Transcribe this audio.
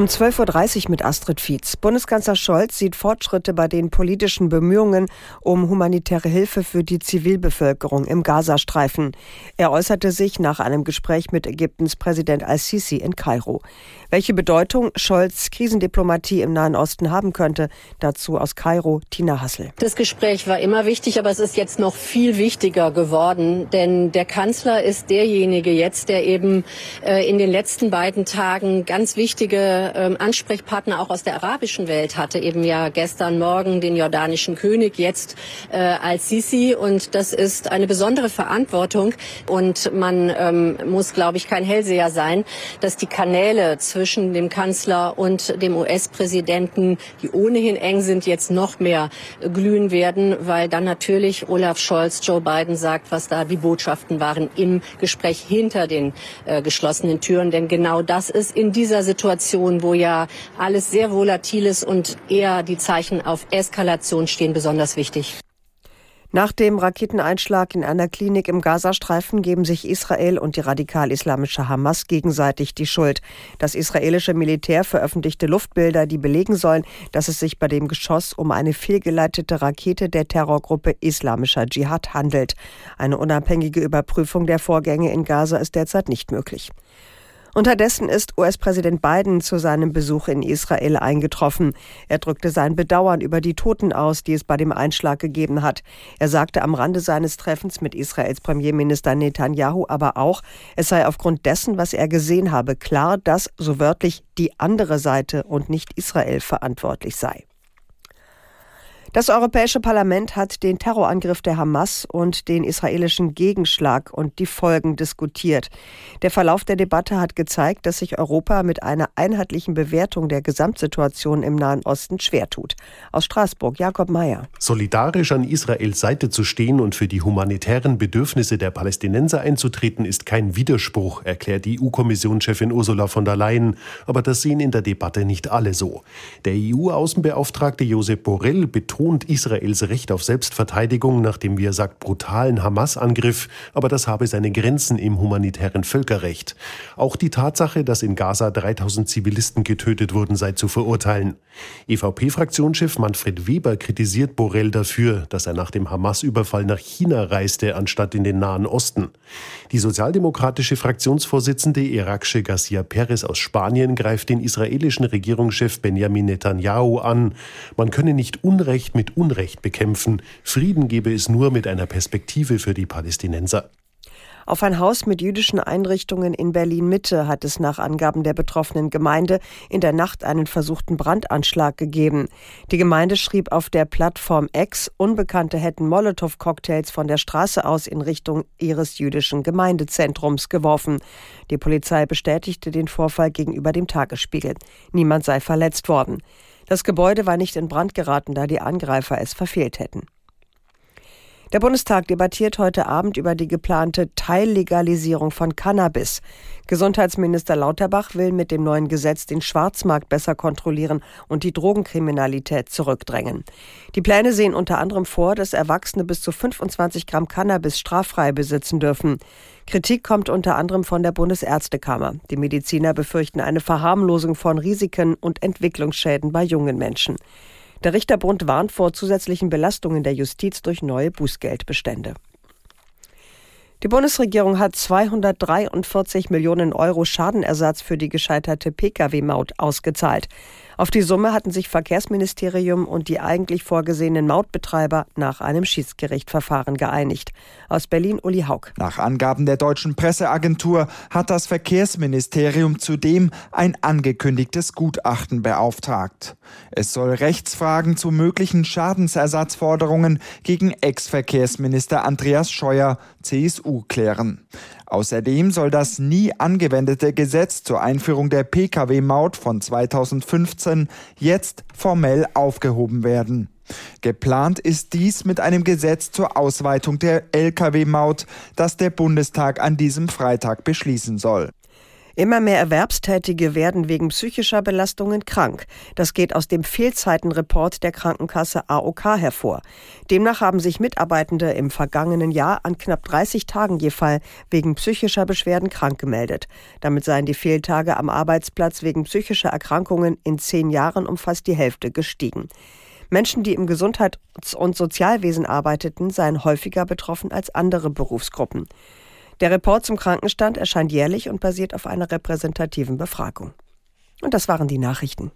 Um 12.30 Uhr mit Astrid Fietz. Bundeskanzler Scholz sieht Fortschritte bei den politischen Bemühungen um humanitäre Hilfe für die Zivilbevölkerung im Gazastreifen. Er äußerte sich nach einem Gespräch mit Ägyptens Präsident al-Sisi in Kairo. Welche Bedeutung Scholz Krisendiplomatie im Nahen Osten haben könnte, dazu aus Kairo Tina Hassel. Das Gespräch war immer wichtig, aber es ist jetzt noch viel wichtiger geworden, denn der Kanzler ist derjenige jetzt, der eben äh, in den letzten beiden Tagen ganz wichtige ähm, Ansprechpartner auch aus der arabischen Welt hatte, eben ja gestern Morgen den jordanischen König, jetzt äh, als Sisi. Und das ist eine besondere Verantwortung. Und man ähm, muss, glaube ich, kein Hellseher sein, dass die Kanäle zwischen dem Kanzler und dem US-Präsidenten, die ohnehin eng sind, jetzt noch mehr glühen werden, weil dann natürlich Olaf Scholz, Joe Biden sagt, was da die Botschaften waren im Gespräch hinter den äh, geschlossenen Türen. Denn genau das ist in dieser Situation Situation, wo ja alles sehr volatil ist und eher die Zeichen auf Eskalation stehen, besonders wichtig. Nach dem Raketeneinschlag in einer Klinik im Gazastreifen geben sich Israel und die radikal-islamische Hamas gegenseitig die Schuld. Das israelische Militär veröffentlichte Luftbilder, die belegen sollen, dass es sich bei dem Geschoss um eine fehlgeleitete Rakete der Terrorgruppe Islamischer Dschihad handelt. Eine unabhängige Überprüfung der Vorgänge in Gaza ist derzeit nicht möglich. Unterdessen ist US-Präsident Biden zu seinem Besuch in Israel eingetroffen. Er drückte sein Bedauern über die Toten aus, die es bei dem Einschlag gegeben hat. Er sagte am Rande seines Treffens mit Israels Premierminister Netanyahu aber auch, es sei aufgrund dessen, was er gesehen habe, klar, dass, so wörtlich, die andere Seite und nicht Israel verantwortlich sei. Das Europäische Parlament hat den Terrorangriff der Hamas und den israelischen Gegenschlag und die Folgen diskutiert. Der Verlauf der Debatte hat gezeigt, dass sich Europa mit einer einheitlichen Bewertung der Gesamtsituation im Nahen Osten schwer tut. Aus Straßburg, Jakob Mayer. Solidarisch an Israels Seite zu stehen und für die humanitären Bedürfnisse der Palästinenser einzutreten, ist kein Widerspruch, erklärt EU-Kommissionschefin Ursula von der Leyen. Aber das sehen in der Debatte nicht alle so. Der EU-Außenbeauftragte Josep Borrell betont, betont Israels Recht auf Selbstverteidigung nach dem, wie er sagt, brutalen Hamas-Angriff, aber das habe seine Grenzen im humanitären Völkerrecht. Auch die Tatsache, dass in Gaza 3000 Zivilisten getötet wurden, sei zu verurteilen. EVP-Fraktionschef Manfred Weber kritisiert Borrell dafür, dass er nach dem Hamas-Überfall nach China reiste, anstatt in den Nahen Osten. Die sozialdemokratische Fraktionsvorsitzende Iraksche Garcia Perez aus Spanien greift den israelischen Regierungschef Benjamin Netanyahu an. Man könne nicht Unrecht Unrecht mit Unrecht bekämpfen. Frieden gebe es nur mit einer Perspektive für die Palästinenser. Auf ein Haus mit jüdischen Einrichtungen in Berlin Mitte hat es nach Angaben der betroffenen Gemeinde in der Nacht einen versuchten Brandanschlag gegeben. Die Gemeinde schrieb auf der Plattform X, Unbekannte hätten Molotow-Cocktails von der Straße aus in Richtung ihres jüdischen Gemeindezentrums geworfen. Die Polizei bestätigte den Vorfall gegenüber dem Tagesspiegel. Niemand sei verletzt worden. Das Gebäude war nicht in Brand geraten, da die Angreifer es verfehlt hätten. Der Bundestag debattiert heute Abend über die geplante Teillegalisierung von Cannabis. Gesundheitsminister Lauterbach will mit dem neuen Gesetz den Schwarzmarkt besser kontrollieren und die Drogenkriminalität zurückdrängen. Die Pläne sehen unter anderem vor, dass Erwachsene bis zu 25 Gramm Cannabis straffrei besitzen dürfen. Kritik kommt unter anderem von der Bundesärztekammer. Die Mediziner befürchten eine Verharmlosung von Risiken und Entwicklungsschäden bei jungen Menschen. Der Richterbund warnt vor zusätzlichen Belastungen der Justiz durch neue Bußgeldbestände. Die Bundesregierung hat 243 Millionen Euro Schadenersatz für die gescheiterte Pkw-Maut ausgezahlt. Auf die Summe hatten sich Verkehrsministerium und die eigentlich vorgesehenen Mautbetreiber nach einem Schiedsgerichtverfahren geeinigt. Aus Berlin Uli Haug. Nach Angaben der deutschen Presseagentur hat das Verkehrsministerium zudem ein angekündigtes Gutachten beauftragt. Es soll Rechtsfragen zu möglichen Schadensersatzforderungen gegen Ex-Verkehrsminister Andreas Scheuer, CSU, klären. Außerdem soll das nie angewendete Gesetz zur Einführung der Pkw-Maut von 2015 jetzt formell aufgehoben werden. Geplant ist dies mit einem Gesetz zur Ausweitung der Lkw-Maut, das der Bundestag an diesem Freitag beschließen soll. Immer mehr Erwerbstätige werden wegen psychischer Belastungen krank. Das geht aus dem Fehlzeitenreport der Krankenkasse AOK hervor. Demnach haben sich Mitarbeitende im vergangenen Jahr an knapp 30 Tagen je Fall wegen psychischer Beschwerden krank gemeldet. Damit seien die Fehltage am Arbeitsplatz wegen psychischer Erkrankungen in zehn Jahren um fast die Hälfte gestiegen. Menschen, die im Gesundheits- und Sozialwesen arbeiteten, seien häufiger betroffen als andere Berufsgruppen. Der Report zum Krankenstand erscheint jährlich und basiert auf einer repräsentativen Befragung. Und das waren die Nachrichten.